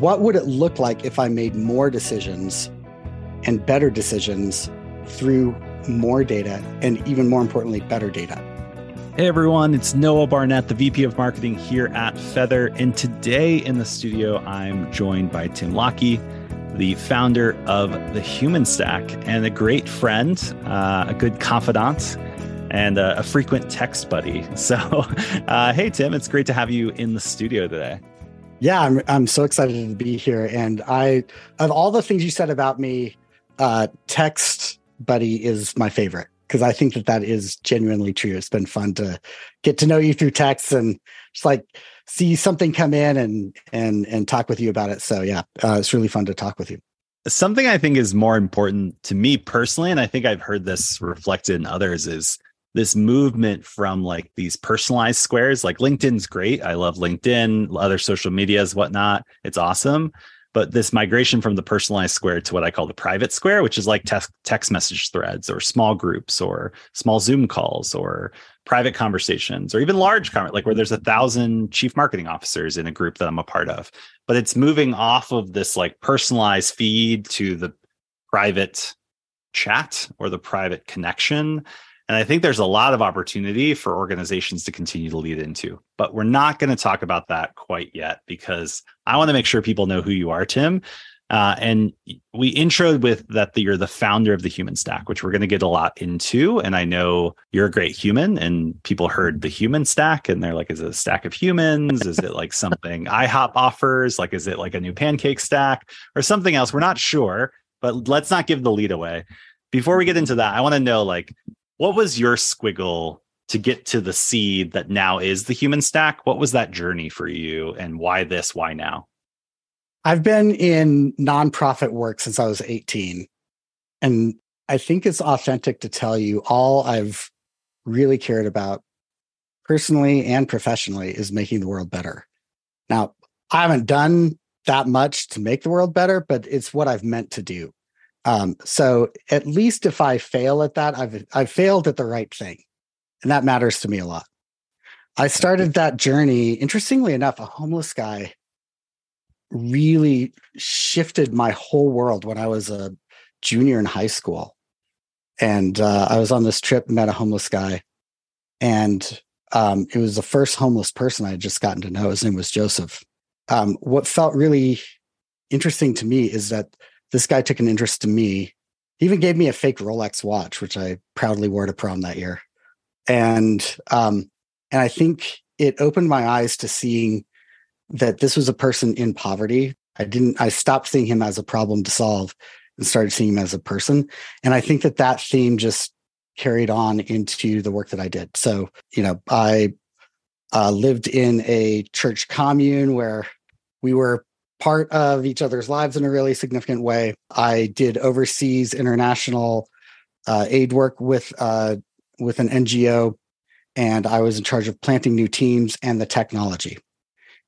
what would it look like if I made more decisions and better decisions through more data and even more importantly, better data? Hey everyone, it's Noah Barnett, the VP of Marketing here at Feather. And today in the studio, I'm joined by Tim Lockie, the founder of the Human Stack and a great friend, uh, a good confidant, and a, a, frequent text buddy. So, uh, hey, Tim, it's great to have you in the studio today. Yeah, I'm I'm so excited to be here. And I of all the things you said about me, uh, text buddy is my favorite because I think that that is genuinely true. It's been fun to get to know you through text and just like see something come in and and and talk with you about it. So yeah, uh, it's really fun to talk with you. Something I think is more important to me personally, and I think I've heard this reflected in others, is this movement from like these personalized squares. Like LinkedIn's great. I love LinkedIn, other social medias, whatnot. It's awesome. But this migration from the personalized square to what I call the private square, which is like text, text message threads or small groups or small Zoom calls or private conversations or even large like where there's a thousand chief marketing officers in a group that I'm a part of. But it's moving off of this like personalized feed to the private chat or the private connection and I think there's a lot of opportunity for organizations to continue to lead into. But we're not going to talk about that quite yet because I want to make sure people know who you are, Tim. Uh, and we introed with that the, you're the founder of the human stack, which we're going to get a lot into. And I know you're a great human, and people heard the human stack and they're like, is it a stack of humans? Is it like something IHOP offers? Like, is it like a new pancake stack or something else? We're not sure, but let's not give the lead away. Before we get into that, I want to know like, what was your squiggle to get to the seed that now is the human stack? What was that journey for you and why this, why now? I've been in nonprofit work since I was 18. And I think it's authentic to tell you all I've really cared about personally and professionally is making the world better. Now, I haven't done that much to make the world better, but it's what I've meant to do. Um, so at least if I fail at that, I've I've failed at the right thing, and that matters to me a lot. I started that journey. Interestingly enough, a homeless guy really shifted my whole world when I was a junior in high school, and uh, I was on this trip, met a homeless guy, and um, it was the first homeless person I had just gotten to know. His name was Joseph. Um, what felt really interesting to me is that this guy took an interest in me. He even gave me a fake Rolex watch, which I proudly wore to prom that year. And um, and I think it opened my eyes to seeing that this was a person in poverty. I didn't. I stopped seeing him as a problem to solve and started seeing him as a person. And I think that that theme just carried on into the work that I did. So you know, I uh, lived in a church commune where we were part of each other's lives in a really significant way. I did overseas international uh, aid work with uh, with an NGO, and I was in charge of planting new teams and the technology.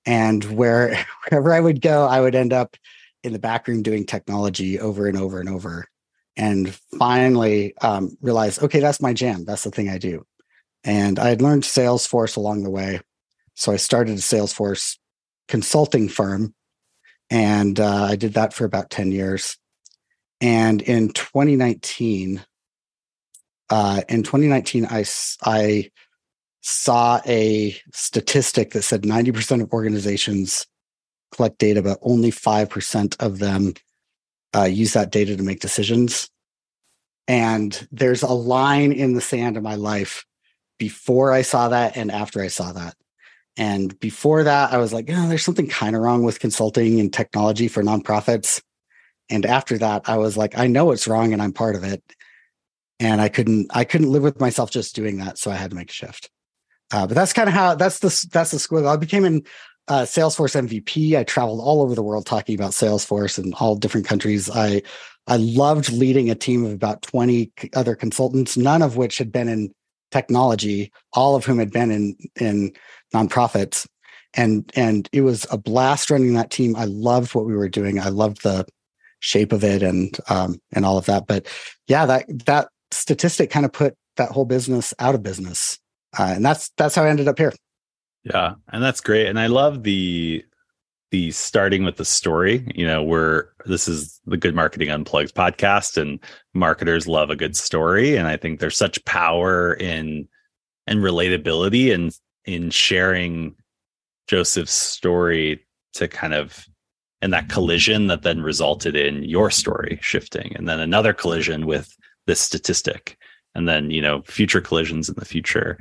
And where, wherever I would go, I would end up in the back room doing technology over and over and over. And finally um, realized, okay, that's my jam. That's the thing I do. And I had learned Salesforce along the way. So I started a Salesforce consulting firm and uh, I did that for about 10 years. And in 2019, uh, in 2019, I, I saw a statistic that said 90% of organizations collect data, but only 5% of them uh, use that data to make decisions. And there's a line in the sand of my life before I saw that and after I saw that. And before that, I was like, oh, there's something kind of wrong with consulting and technology for nonprofits. And after that, I was like, I know it's wrong and I'm part of it. And I couldn't, I couldn't live with myself just doing that. So I had to make a shift. Uh, but that's kind of how that's the that's the squiggle. I became an uh, Salesforce MVP. I traveled all over the world talking about Salesforce in all different countries. I I loved leading a team of about 20 other consultants, none of which had been in technology, all of whom had been in in nonprofits. And and it was a blast running that team. I loved what we were doing. I loved the shape of it and um, and all of that. But yeah, that that statistic kind of put that whole business out of business, uh, and that's that's how I ended up here. Yeah, and that's great. And I love the the starting with the story. You know, we're this is the Good Marketing Unplugged podcast, and marketers love a good story. And I think there's such power in and relatability and in sharing Joseph's story to kind of and that collision that then resulted in your story shifting and then another collision with this statistic and then you know future collisions in the future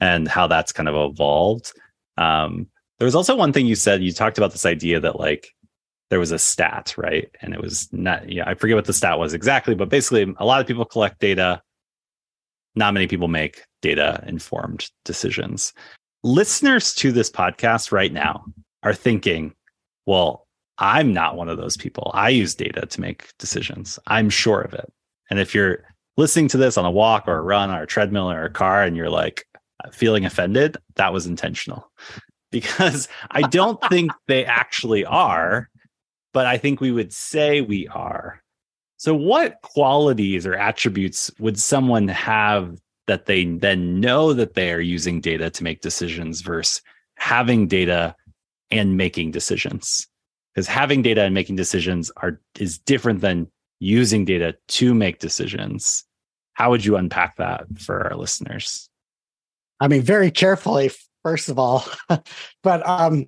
and how that's kind of evolved um, there was also one thing you said you talked about this idea that like there was a stat right? And it was not yeah i forget what the stat was exactly but basically a lot of people collect data. Not many people make data informed decisions. Listeners to this podcast right now are thinking well i'm not one of those people. I use data to make decisions. I'm sure of it. And if you're listening to this on a walk or a run or a treadmill or a car and you're like feeling offended, that was intentional. Because I don't think they actually are, but I think we would say we are. So, what qualities or attributes would someone have that they then know that they are using data to make decisions versus having data and making decisions? Because having data and making decisions are is different than using data to make decisions. How would you unpack that for our listeners? I mean, very carefully, first of all, but um,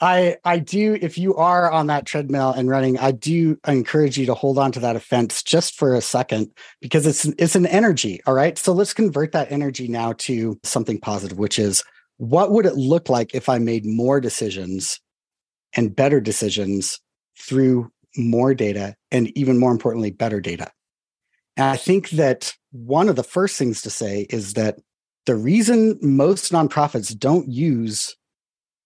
I I do if you are on that treadmill and running, I do encourage you to hold on to that offense just for a second because it's it's an energy. All right, so let's convert that energy now to something positive, which is what would it look like if I made more decisions and better decisions through more data and even more importantly, better data. And I think that one of the first things to say is that the reason most nonprofits don't use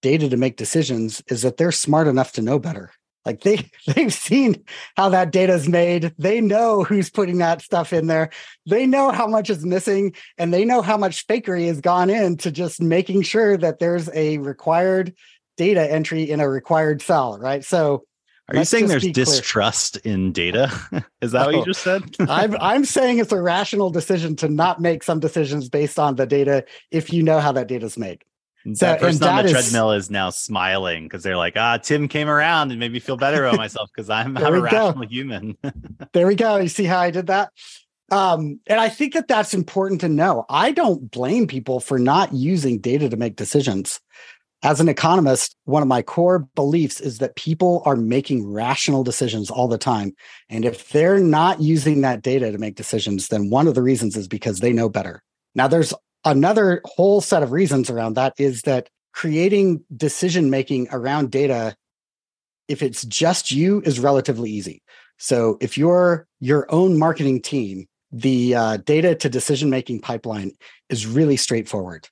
data to make decisions is that they're smart enough to know better. Like they they've seen how that data is made. They know who's putting that stuff in there. They know how much is missing and they know how much fakery has gone into just making sure that there's a required data entry in a required cell, right? So are you saying there's distrust clear. in data? Is that oh, what you just said? I'm I'm saying it's a rational decision to not make some decisions based on the data if you know how that data is made. So, that person on the is, treadmill is now smiling because they're like, ah, Tim came around and made me feel better about myself because I'm, I'm a rational human. there we go. You see how I did that? Um, and I think that that's important to know. I don't blame people for not using data to make decisions. As an economist, one of my core beliefs is that people are making rational decisions all the time. And if they're not using that data to make decisions, then one of the reasons is because they know better. Now, there's another whole set of reasons around that is that creating decision making around data, if it's just you, is relatively easy. So if you're your own marketing team, the uh, data to decision making pipeline is really straightforward.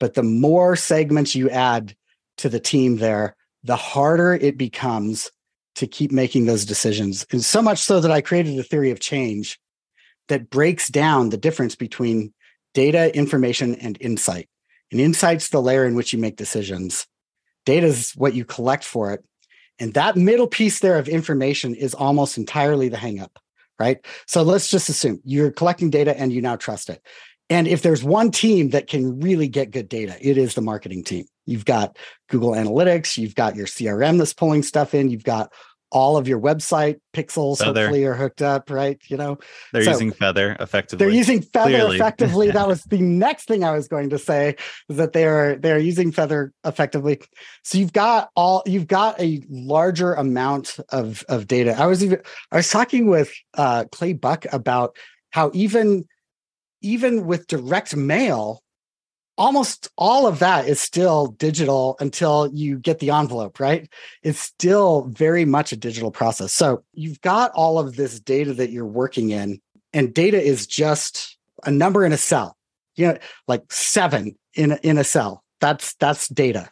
But the more segments you add to the team there, the harder it becomes to keep making those decisions. And so much so that I created a theory of change that breaks down the difference between data, information, and insight. And insight's the layer in which you make decisions. Data is what you collect for it. And that middle piece there of information is almost entirely the hangup, right? So let's just assume you're collecting data and you now trust it. And if there's one team that can really get good data, it is the marketing team. You've got Google Analytics, you've got your CRM that's pulling stuff in, you've got all of your website pixels Feather. hopefully are hooked up, right? You know, they're so using Feather effectively. They're using Feather Clearly. effectively. that was the next thing I was going to say is that they are they are using Feather effectively. So you've got all you've got a larger amount of of data. I was even I was talking with uh, Clay Buck about how even even with direct mail, almost all of that is still digital until you get the envelope, right? It's still very much a digital process. So you've got all of this data that you're working in, and data is just a number in a cell. You know, like seven in a, in a cell. That's that's data.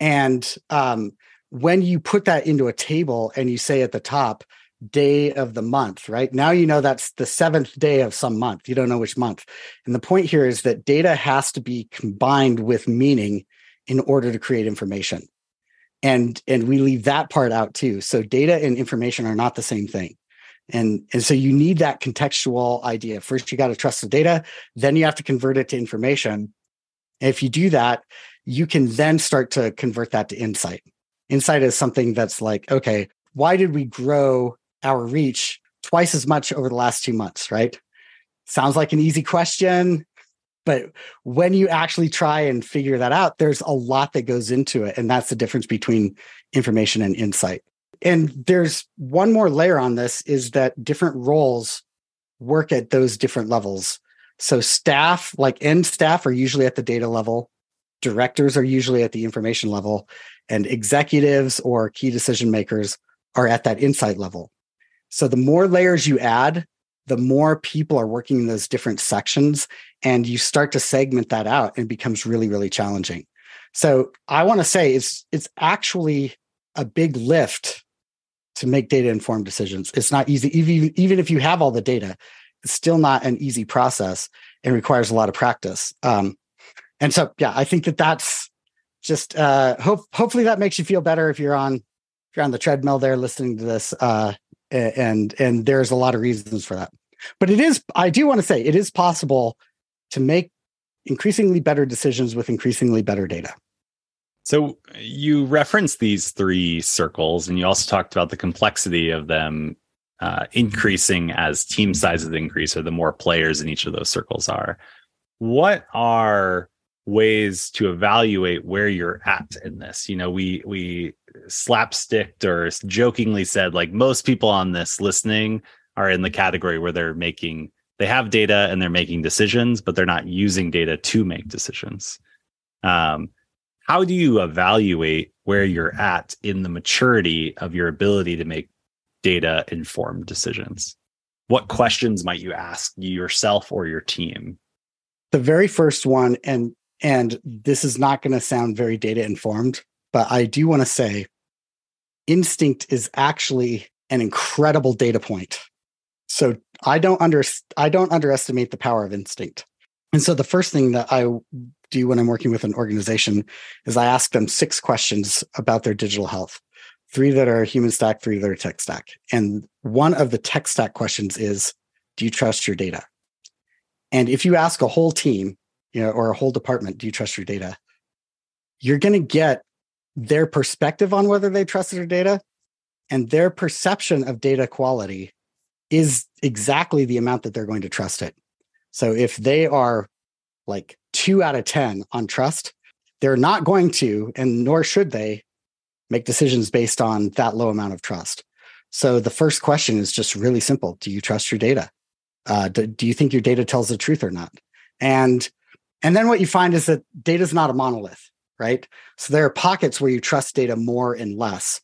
And um, when you put that into a table and you say at the top, day of the month, right? Now you know that's the seventh day of some month. You don't know which month. And the point here is that data has to be combined with meaning in order to create information. And and we leave that part out too. So data and information are not the same thing. And, and so you need that contextual idea. First, you got to trust the data, then you have to convert it to information. And if you do that, you can then start to convert that to insight. Insight is something that's like, okay, why did we grow our reach twice as much over the last two months, right? Sounds like an easy question, but when you actually try and figure that out, there's a lot that goes into it. And that's the difference between information and insight. And there's one more layer on this is that different roles work at those different levels. So staff, like end staff, are usually at the data level. Directors are usually at the information level, and executives or key decision makers are at that insight level. So the more layers you add, the more people are working in those different sections, and you start to segment that out, and it becomes really, really challenging. So I want to say it's it's actually a big lift to make data informed decisions. It's not easy, even even if you have all the data, it's still not an easy process and requires a lot of practice. Um, and so, yeah, I think that that's just uh, hope. Hopefully, that makes you feel better if you're on if you're on the treadmill there listening to this. Uh, and and there's a lot of reasons for that. But it is. I do want to say it is possible to make increasingly better decisions with increasingly better data. So you referenced these three circles, and you also talked about the complexity of them uh, increasing as team sizes increase, or the more players in each of those circles are. What are ways to evaluate where you're at in this? You know, we we slapsticked or jokingly said like most people on this listening are in the category where they're making they have data and they're making decisions, but they're not using data to make decisions. Um, how do you evaluate where you're at in the maturity of your ability to make data informed decisions? What questions might you ask yourself or your team? The very first one, and and this is not going to sound very data informed, but I do want to say instinct is actually an incredible data point. So I don't under I don't underestimate the power of instinct. And so the first thing that I do when I'm working with an organization is I ask them six questions about their digital health. Three that are human stack, three that are tech stack. And one of the tech stack questions is, do you trust your data? And if you ask a whole team, you know, or a whole department, do you trust your data? You're going to get their perspective on whether they trust their data and their perception of data quality is exactly the amount that they're going to trust it. So if they are like two out of 10 on trust, they're not going to, and nor should they, make decisions based on that low amount of trust. So the first question is just really simple Do you trust your data? Uh, do, do you think your data tells the truth or not? And and then what you find is that data is not a monolith, right? So there are pockets where you trust data more and less.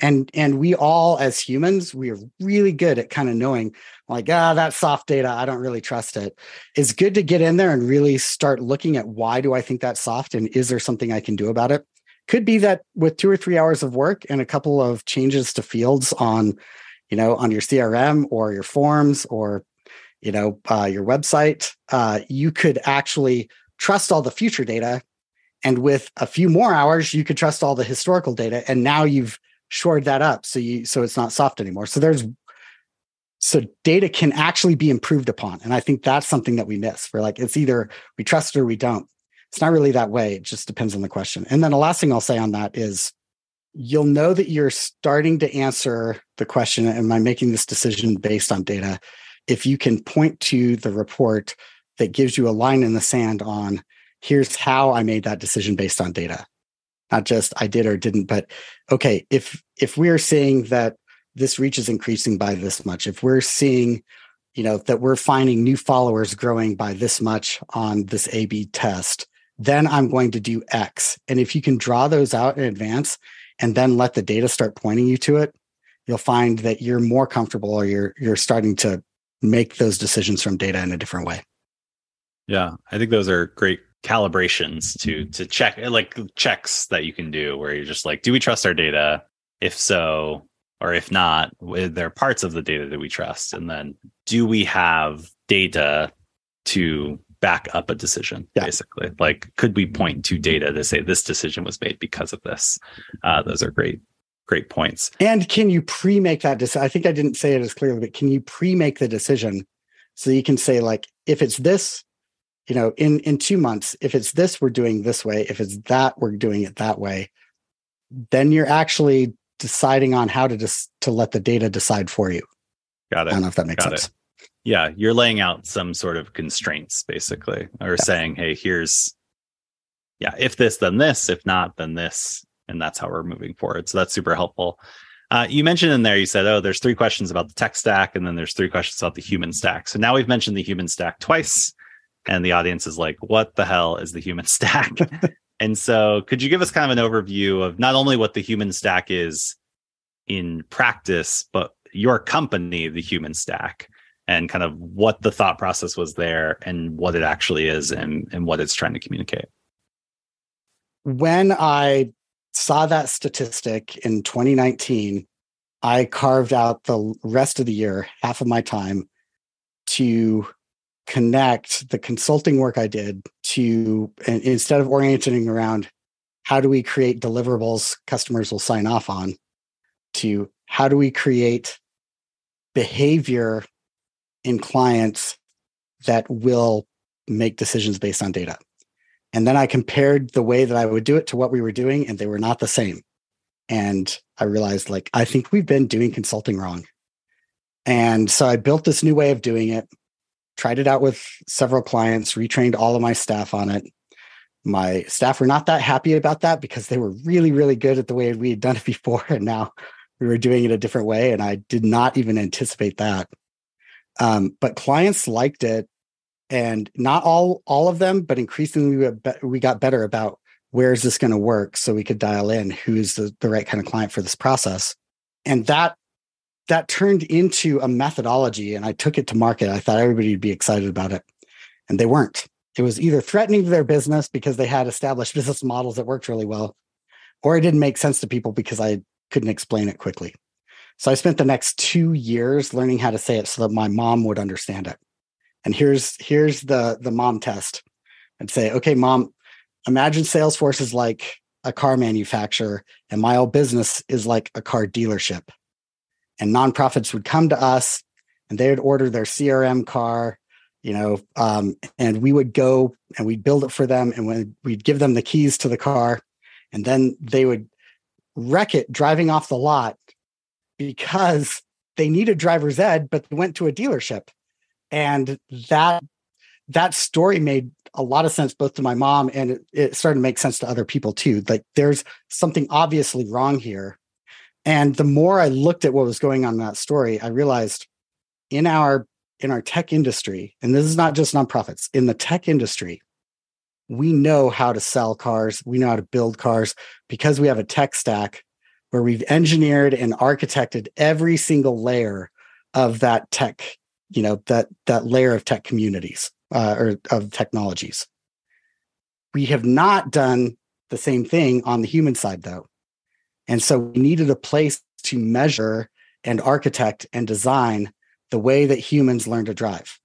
And and we all as humans we are really good at kind of knowing like ah that soft data i don't really trust it. It's good to get in there and really start looking at why do i think that's soft and is there something i can do about it? Could be that with two or three hours of work and a couple of changes to fields on you know on your crm or your forms or you know uh, your website uh, you could actually trust all the future data. And with a few more hours you could trust all the historical data. And now you've shored that up so you so it's not soft anymore. So there's so data can actually be improved upon. And i think that's something that we miss. We're like it's either we trust it or we don't. It's not really that way. It just depends on the question. And then the last thing i'll say on that is you'll know that you're starting to answer the question am i making this decision based on data if you can point to the report that gives you a line in the sand on here's how i made that decision based on data not just I did or didn't, but okay, if if we're seeing that this reach is increasing by this much, if we're seeing, you know, that we're finding new followers growing by this much on this A/B test, then I'm going to do X. And if you can draw those out in advance and then let the data start pointing you to it, you'll find that you're more comfortable or you're you're starting to make those decisions from data in a different way. Yeah, I think those are great calibrations to to check like checks that you can do where you're just like do we trust our data if so or if not there are parts of the data that we trust and then do we have data to back up a decision yeah. basically like could we point to data to say this decision was made because of this uh, those are great great points and can you pre-make that decision i think i didn't say it as clearly but can you pre-make the decision so you can say like if it's this you know in in two months if it's this we're doing this way if it's that we're doing it that way then you're actually deciding on how to just to let the data decide for you. Got it. I don't know if that makes Got sense. it. Yeah, you're laying out some sort of constraints basically, or Yeah. saying, "Hey, here's yeah, if this then this, if not then this." And that's how we're moving forward. So that's super helpful. Uh, you mentioned in there, you said, oh, there's three questions about the tech stack, and then there's three questions about the human stack. So now we've mentioned the human stack twice, and the audience is like, what the hell is the human stack? and so, could you give us kind of an overview of not only what the human stack is in practice, but your company, the human stack, and kind of what the thought process was there and what it actually is and, and what it's trying to communicate? When I saw that statistic in 2019, I carved out the rest of the year, half of my time, to connect the consulting work I did to, instead of orienting around how do we create deliverables customers will sign off on, to how do we create behavior in clients that will make decisions based on data. And then I compared the way that I would do it to what we were doing, and they were not the same. And I realized, like, I think we've been doing consulting wrong. And so I built this new way of doing it, tried it out with several clients, retrained all of my staff on it. My staff were not that happy about that because they were really, really good at the way we had done it before. And now we were doing it a different way. And I did not even anticipate that. Um, but clients liked it and not all all of them but increasingly we got, better about where is this going to work so we could dial in who's the, the right kind of client for this process. And that that turned into a methodology and i took it to market. I thought everybody would be excited about it. And they weren't. It was either threatening to their business because they had established business models that worked really well or it didn't make sense to people because i couldn't explain it quickly. So i spent the next two years learning how to say it so that my mom would understand it and here's here's the the mom test and say okay mom imagine salesforce is like a car manufacturer and my old business is like a car dealership. And nonprofits would come to us and they would order their crm car you know um, and we would go and we'd build it for them and when we'd give them the keys to the car and then they would wreck it driving off the lot because they needed driver's ed but they went to a dealership and that that story made a lot of sense both to my mom and it, it, started to make sense to other people too. Like there's something obviously wrong here. And the more i looked at what was going on in that story i realized in our in our tech industry and this is not just nonprofits in the tech industry we know how to sell cars. We know how to build cars because we have a tech stack where we've engineered and architected every single layer of that tech you know that that layer of tech communities uh, or of technologies. We have not done the same thing on the human side though. And so we needed a place to measure and architect and design the way that humans learn to drive.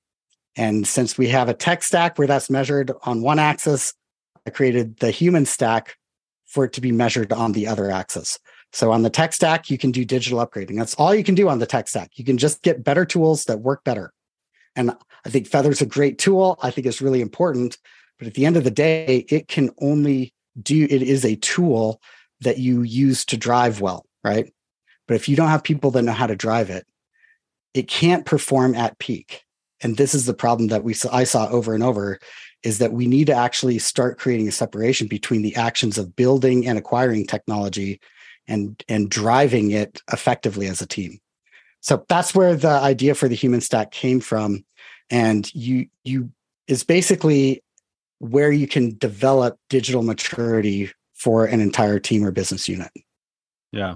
And since we have a tech stack where that's measured on one axis i created the human stack for it to be measured on the other axis so on the tech stack, you can do digital upgrading. That's all you can do on the tech stack. You can just get better tools that work better. And I think Feather's a great tool. I think it's really important. But at the end of the day, it can only do, it is a tool that you use to drive well, right? But if you don't have people that know how to drive it, it can't perform at peak. And this is the problem that we I saw over and over is that we need to actually start creating a separation between the actions of building and acquiring technology and and driving it effectively as a team. So that's where the idea for the human stack came from. And you you is basically where you can develop digital maturity for an entire team or business unit. Yeah.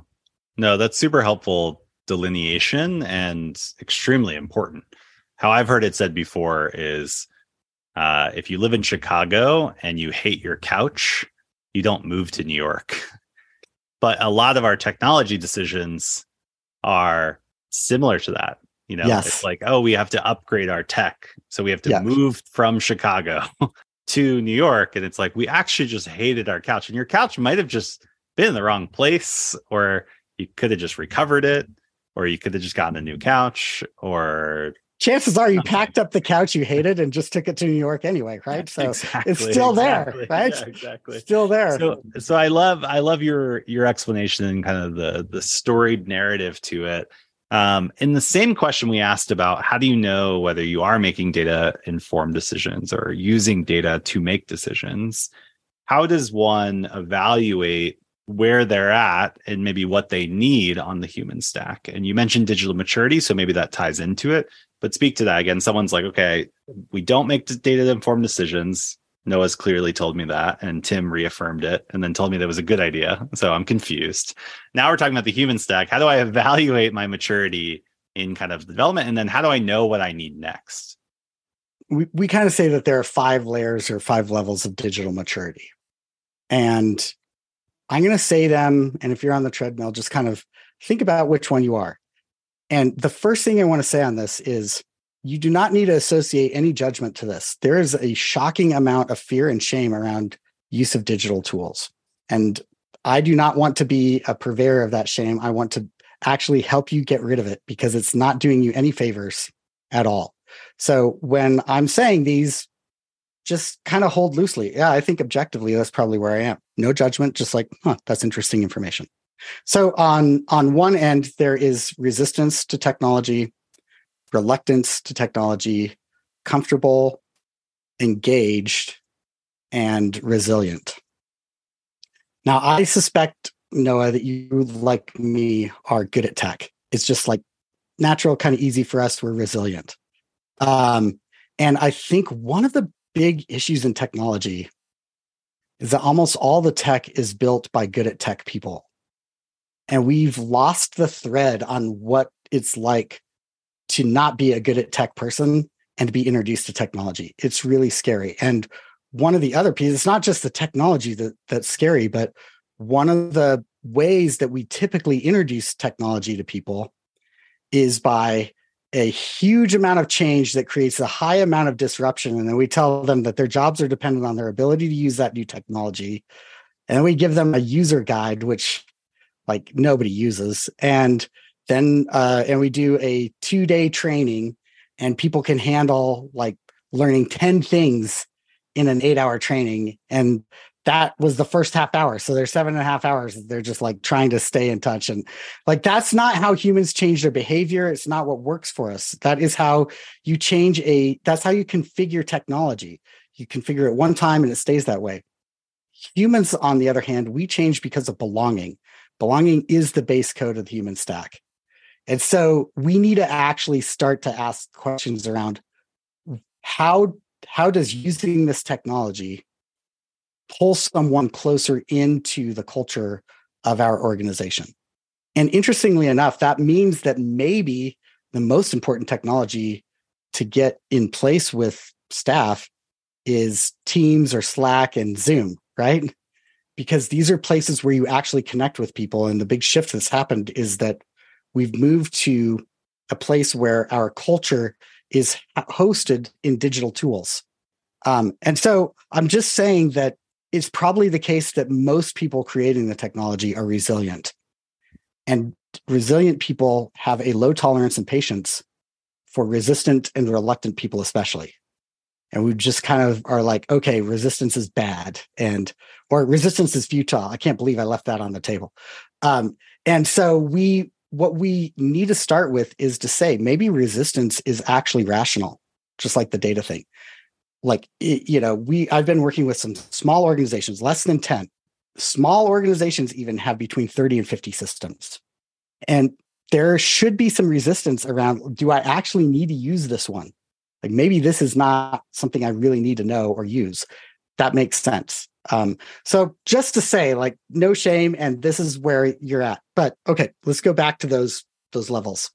No that's super helpful delineation and extremely important. How i've heard it said before is uh, if you live in chicago and you hate your couch you don't move to new york but a lot of our technology decisions are similar to that you know Yes. it's like oh we have to upgrade our tech so we have to Yeah. move from chicago to new york and it's like we actually just hated our couch and your couch might have just been in the wrong place or you could have just recovered it or you could have just gotten a new couch or chances are you packed up the couch you hated and just took it to New York anyway, right? So exactly, it's still exactly. there, right? Yeah, exactly. Still there. So, so I love I love your your explanation and kind of the the storied narrative to it. Um, in the same question we asked about how do you know whether you are making data informed decisions or using data to make decisions? How does one evaluate where they're at and maybe what they need on the human stack? And you mentioned digital maturity, so maybe that ties into it. But speak to that again. Someone's like, okay, we don't make data informed decisions. Noah's clearly told me that, and Tim reaffirmed it and then told me that was a good idea. So I'm confused. Now we're talking about the human stack. How do I evaluate my maturity in kind of development? And then how do I know what I need next? We, we kind of say that there are five layers or five levels of digital maturity. And I'm going to say them. And if you're on the treadmill, just kind of think about which one you are. And the first thing I want to say on this is you do not need to associate any judgment to this. There is a shocking amount of fear and shame around use of digital tools. And I do not want to be a purveyor of that shame. I want to actually help you get rid of it because it's not doing you any favors at all. So when I'm saying these, just kind of hold loosely. Yeah, I think objectively that's probably where I am. No judgment, just like, huh, that's interesting information. So on on one end there is resistance to technology, reluctance to technology, comfortable, engaged, and resilient. Now, I suspect, Noah, that you, like me, are good at tech. It's just like natural, kind of easy for us. We're resilient. Um, and I think one of the big issues in technology is that almost all the tech is built by good at tech people. And we've lost the thread on what it's like to not be a good at tech person and to be introduced to technology. It's really scary. And one of the other pieces, it's not just the technology that, that's scary, but one of the ways that we typically introduce technology to people is by a huge amount of change that creates a high amount of disruption. And then we tell them that their jobs are dependent on their ability to use that new technology. And we give them a user guide, which like nobody uses. And then uh, and we do a two day training and people can handle like learning 10 things in an eight hour training and that was the first half hour. So they're seven and a half hours they're just like trying to stay in touch. And like that's not how humans change their behavior. It's not what works for us. That is how you change a that's how you configure technology. You configure it one time and it stays that way. Humans on the other hand we change because of belonging. Belonging is the base code of the human stack. And so we need to actually start to ask questions around how how does using this technology pull someone closer into the culture of our organization? And interestingly enough, that means that maybe the most important technology to get in place with staff is Teams or Slack and Zoom, right? Because these are places where you actually connect with people. And the big shift that's happened is that we've moved to a place where our culture is hosted in digital tools. Um, and so I'm just saying that it's probably the case that most people creating the technology are resilient. And resilient people have a low tolerance and patience for resistant and reluctant people, especially. And we just kind of are like, okay, resistance is bad and or resistance is futile. I can't believe I left that on the table. Um, and so we what we need to start with is to say maybe resistance is actually rational, just like the data thing. Like, you know, we, I've been working with some small organizations, less than 10. Small organizations even have between 30 and 50 systems. And there should be some resistance around do I actually need to use this one? Like maybe this is not something I really need to know or use. That makes sense. Um, so just to say, like, no shame, and this is where you're at. But okay, let's go back to those those levels.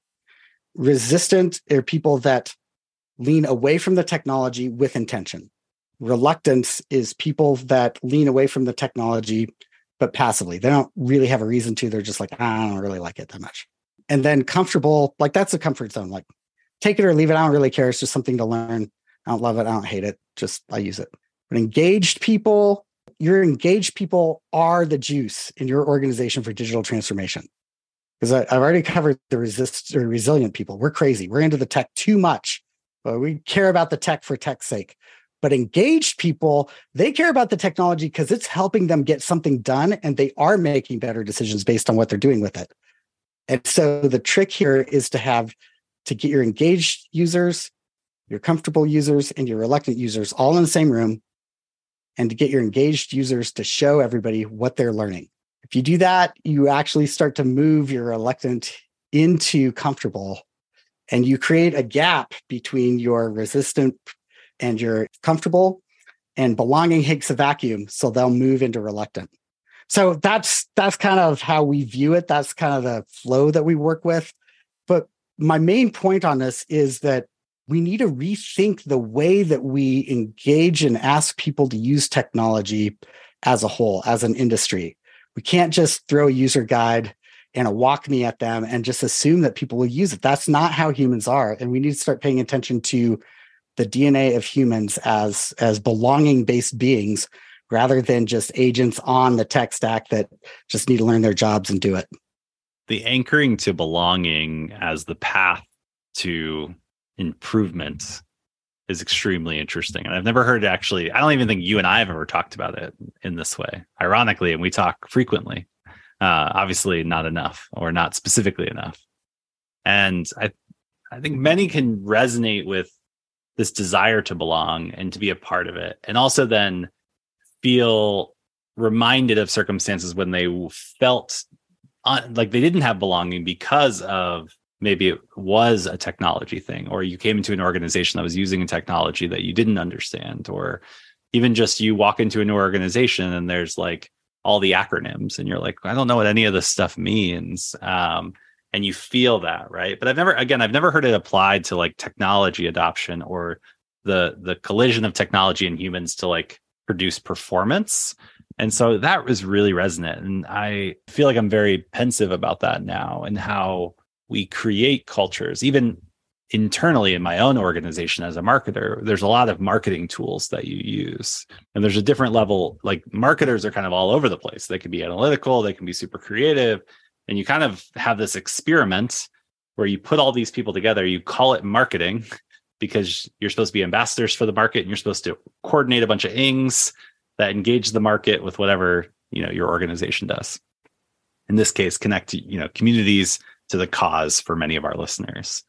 Resistant are people that lean away from the technology with intention. Reluctance is people that lean away from the technology but passively. They don't really have a reason to. They're just like, ah, I don't really like it that much. And then comfortable, like that's a comfort zone. Like take it or leave it. I don't really care. It's just something to learn. I don't love it. I don't hate it. Just I use it. But engaged people your engaged people are the juice in your organization for digital transformation. because I've already covered the resist or resilient people. We're crazy. We're into the tech too much, but we care about the tech for tech's sake. But engaged people, they care about the technology because it's helping them get something done and they are making better decisions based on what they're doing with it. And so the trick here is to have to get your engaged users, your comfortable users, and your reluctant users all in the same room and to get your engaged users to show everybody what they're learning. If you do that, you actually start to move your reluctant into comfortable and you create a gap between your resistant and your comfortable and belonging takes a vacuum so they'll move into reluctant. So that's that's kind of how we view it. That's kind of the flow that we work with. But my main point on this is that we need to rethink the way that we engage and ask people to use technology as a whole as an industry. We can't just throw a user guide and a WalkMe at them and just assume that people will use it that's not how humans are and we need to start paying attention to the DNA of humans as as belonging based beings rather than just agents on the tech stack that just need to learn their jobs and do it. The anchoring to belonging as the path to improvement is extremely interesting. And I've never heard actually, I don't even think you and I have ever talked about it in this way, ironically, and we talk frequently. Uh, obviously, not enough or not specifically enough. And I, I think many can resonate with this desire to belong and to be a part of it and also then feel reminded of circumstances when they felt un- like they didn't have belonging because of maybe it was a technology thing or you came into an organization that was using a technology that you didn't understand or even just you walk into a new organization and there's like all the acronyms and you're like i don't know what any of this stuff means. Um, and you feel that right? But i've never again i've never heard it applied to like technology adoption or the the collision of technology and humans to like produce performance. And so that was really resonant and i feel like i'm very pensive about that now and how we create cultures even internally in my own organization as a marketer there's a lot of marketing tools that you use. And there's a different level like marketers are kind of all over the place. They can be analytical they can be super creative and you kind of have this experiment where you put all these people together you call it marketing because you're supposed to be ambassadors for the market and you're supposed to coordinate a bunch of ings that engage the market with whatever you know your organization does. In this case connect you know communities to the cause for many of our listeners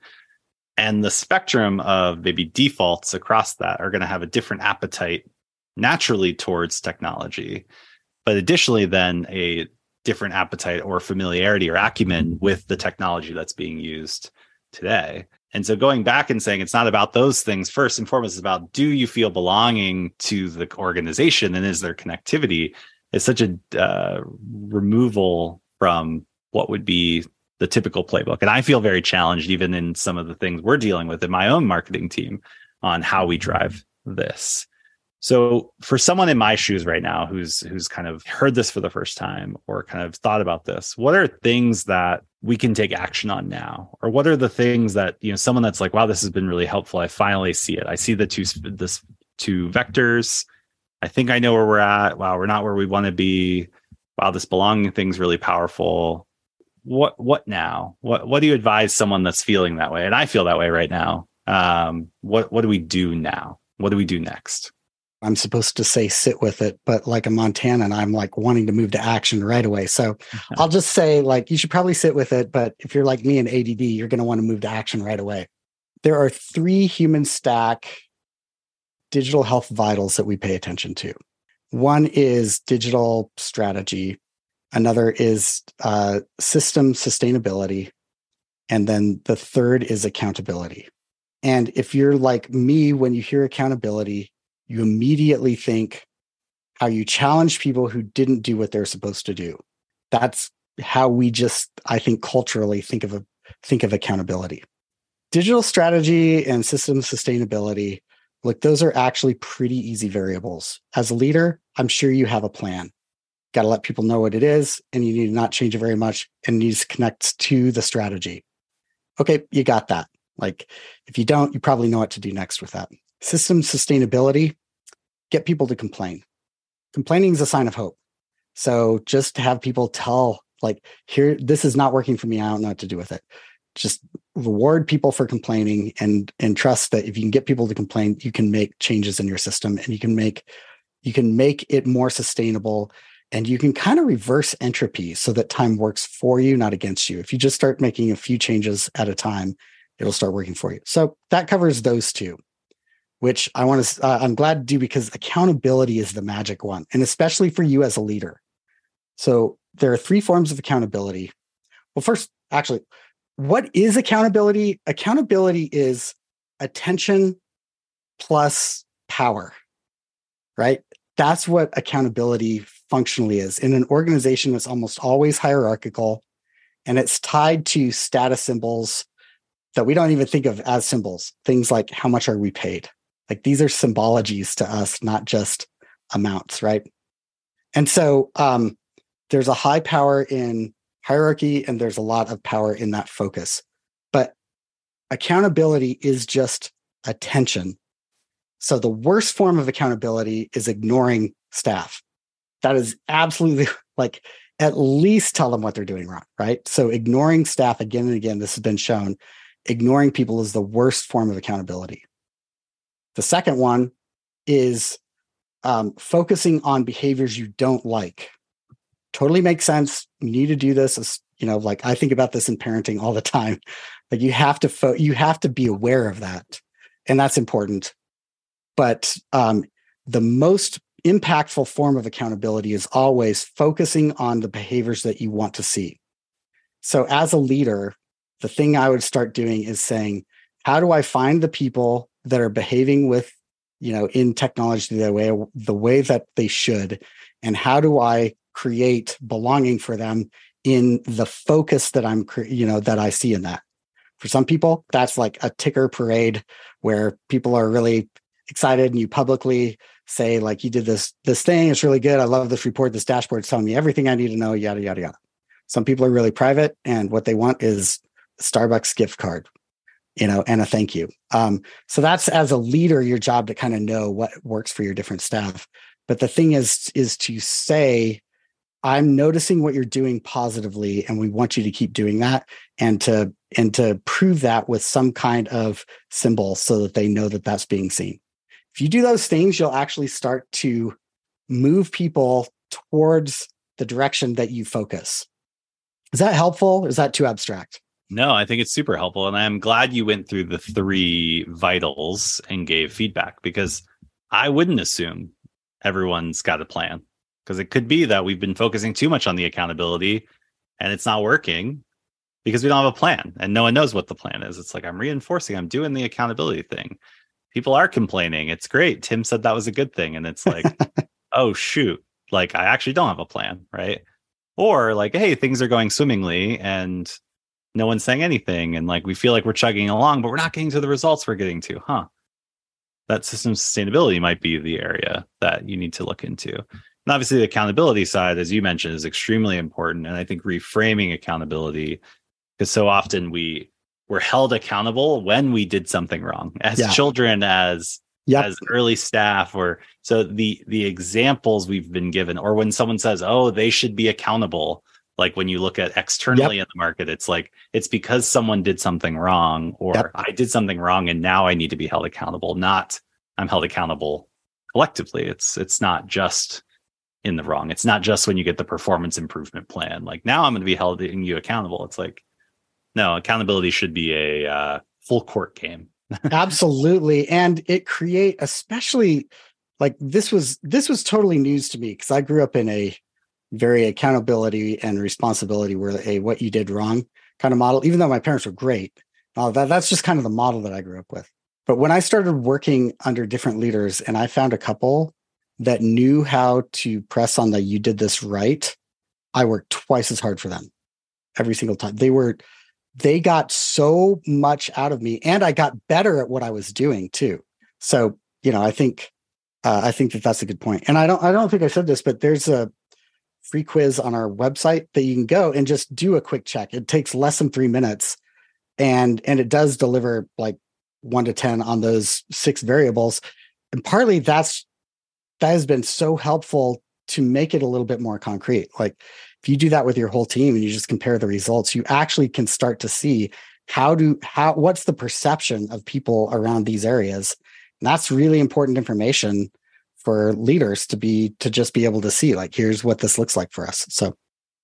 and the spectrum of maybe defaults across that are going to have a different appetite naturally towards technology but additionally then a different appetite or familiarity or acumen with the technology that's being used today. And so going back and saying it's not about those things first and foremost, it's about do you feel belonging to the organization and is there connectivity? Is such a uh, removal from what would be the typical playbook. And I feel very challenged even in some of the things we're dealing with in my own marketing team on how we drive this. So for someone in my shoes right now who's who's kind of heard this for the first time or kind of thought about this, what are things that we can take action on now? Or what are the things that, you know, someone that's like, wow, this has been really helpful. I finally see it. I see the two this two vectors. I think I know where we're at. Wow, we're not where we want to be. Wow, this belonging thing's really powerful. What what now? What what do you advise someone that's feeling that way? And I feel that way right now. Um, what what do we do now? What do we do next? I'm supposed to say sit with it, but like a Montanan, I'm like wanting to move to action right away. So I'll just say, like, you should probably sit with it. But if you're like me and ADD, you're going to want to move to action right away. There are three human stack digital health vitals that we pay attention to. One is digital strategy, another is uh, system sustainability, and then the third is accountability. And if you're like me, when you hear accountability, you immediately think how you challenge people who didn't do what they're supposed to do. That's how we just, I think, culturally think of a, think of accountability. Digital strategy and system sustainability, look, those are actually pretty easy variables. As a leader, I'm sure you have a plan. Got to let people know what it is, and you need to not change it very much, and needs to connect to the strategy. Okay, you got that. Like, if you don't, you probably know what to do next with that. System sustainability, get people to complain. Complaining is a sign of hope. So just have people tell like here this is not working for me i don't know what to do with it just reward people for complaining and and trust that if you can get people to complain you can make changes in your system and you can make you can make it more sustainable and you can kind of reverse entropy so that time works for you not against you. If you just start making a few changes at a time it'll start working for you. So that covers those two which i want to uh, i'm glad to do because accountability is the magic one and especially for you as a leader. So there are three forms of accountability. Well first actually what is accountability? Accountability is attention plus power right? That's what accountability functionally is. In an organization that's almost always hierarchical and it's tied to status symbols that we don't even think of as symbols, things like how much are we paid? Like these are symbologies to us, not just amounts, right? And so um, there's a high power in hierarchy and there's a lot of power in that focus. But accountability is just attention. So the worst form of accountability is ignoring staff that is absolutely like at least tell them what they're doing wrong, right? So ignoring staff again and again, this has been shown, ignoring people is the worst form of accountability. The second one is um, focusing on behaviors you don't like. Totally makes sense. You need to do this. As, you know, like I think about this in parenting all the time. Like you have to fo- you have to be aware of that, and that's important. But um, the most impactful form of accountability is always focusing on the behaviors that you want to see. So, as a leader, the thing I would start doing is saying, how do I find the people that are behaving with, you know, in technology the way the way that they should, and how do I create belonging for them in the focus that I'm, you know, that I see in that. For some people, that's like a ticker parade where people are really excited and you publicly say like you did this this thing it's really good i love this report this dashboard is telling me everything i need to know yada yada yada. Some people are really private and what they want is starbucks gift card you know and a thank you. Um, so that's as a leader your job to kind of know what works for your different staff. But the thing is is to say i'm noticing what you're doing positively and we want you to keep doing that and to and to prove that with some kind of symbol so that they know that that's being seen if you do those things, you'll actually start to move people towards the direction that you focus. Is that helpful? is that too abstract? No, I think it's super helpful. And I'm glad you went through the three vitals and gave feedback because I wouldn't assume everyone's got a plan because it could be that we've been focusing too much on the accountability and it's not working because we don't have a plan and no one knows what the plan is. It's like I'm reinforcing, I'm doing the accountability thing people are complaining. It's great. Tim said that was a good thing. And it's like, oh, shoot. Like, I actually don't have a plan. Right. Or like, hey, things are going swimmingly and no one's saying anything. And like, we feel like we're chugging along, but we're not getting to the results we're getting to. Huh. That system sustainability might be the area that you need to look into. And obviously, the accountability side, as you mentioned, is extremely important. And I think reframing accountability, because so often we were held accountable when we did something wrong as yeah. children as yep. as early staff or so the the examples we've been given or when someone says oh they should be accountable like when you look at externally yep. in the market it's like it's because someone did something wrong or yep. i did something wrong and now i need to be held accountable not i'm held accountable collectively it's it's not just in the wrong it's not just when you get the performance improvement plan like now i'm going to be held you accountable it's like no, accountability should be a uh, full court game. Absolutely, and it create especially like this was this was totally news to me because I grew up in a very accountability and responsibility were a what you did wrong kind of model. Even though my parents were great, uh, that that's just kind of the model that I grew up with. But when I started working under different leaders, and I found a couple that knew how to press on the "you did this right," I worked twice as hard for them every single time. They were they got so much out of me and I got better at what I was doing too. So, you know, I think, uh, I think that that's a good point. And I don't, I don't think I said this, but there's a free quiz on our website that you can go and just do a quick check. It takes less than three minutes and, and it does deliver like one to 10 on those six variables. And partly that's, that has been so helpful to make it a little bit more concrete. Like if you do that with your whole team and you just compare the results, you actually can start to see how do how what's the perception of people around these areas. And that's really important information for leaders to be to just be able to see like here's what this looks like for us. So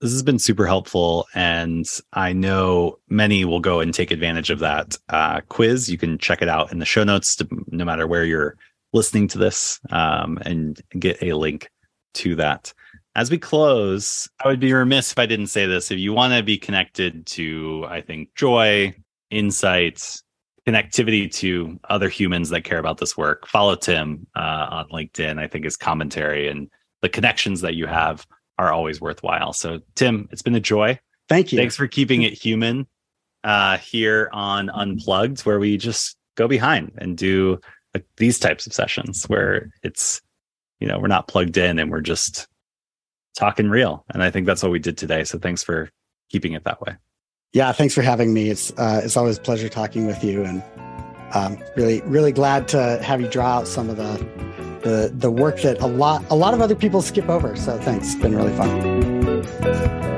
this has been super helpful and i know many will go and take advantage of that uh, quiz you can check it out in the show notes to, no matter where you're listening to this um, and get a link to that as we close i would be remiss if i didn't say this if you want to be connected to i think joy insights connectivity to other humans that care about this work follow tim uh, on linkedin i think his commentary and the connections that you have are always worthwhile. So, Tim, it's been a joy. Thank you. Thanks for keeping it human uh, here on Unplugged, where we just go behind and do like, these types of sessions where it's, you know, we're not plugged in and we're just talking real. And I think that's what we did today. So, thanks for keeping it that way. Yeah, thanks for having me. It's uh, it's always a pleasure talking with you, and um, really really glad to have you draw out some of the the the work that a lot a lot of other people skip over. So thanks, it's been really fun.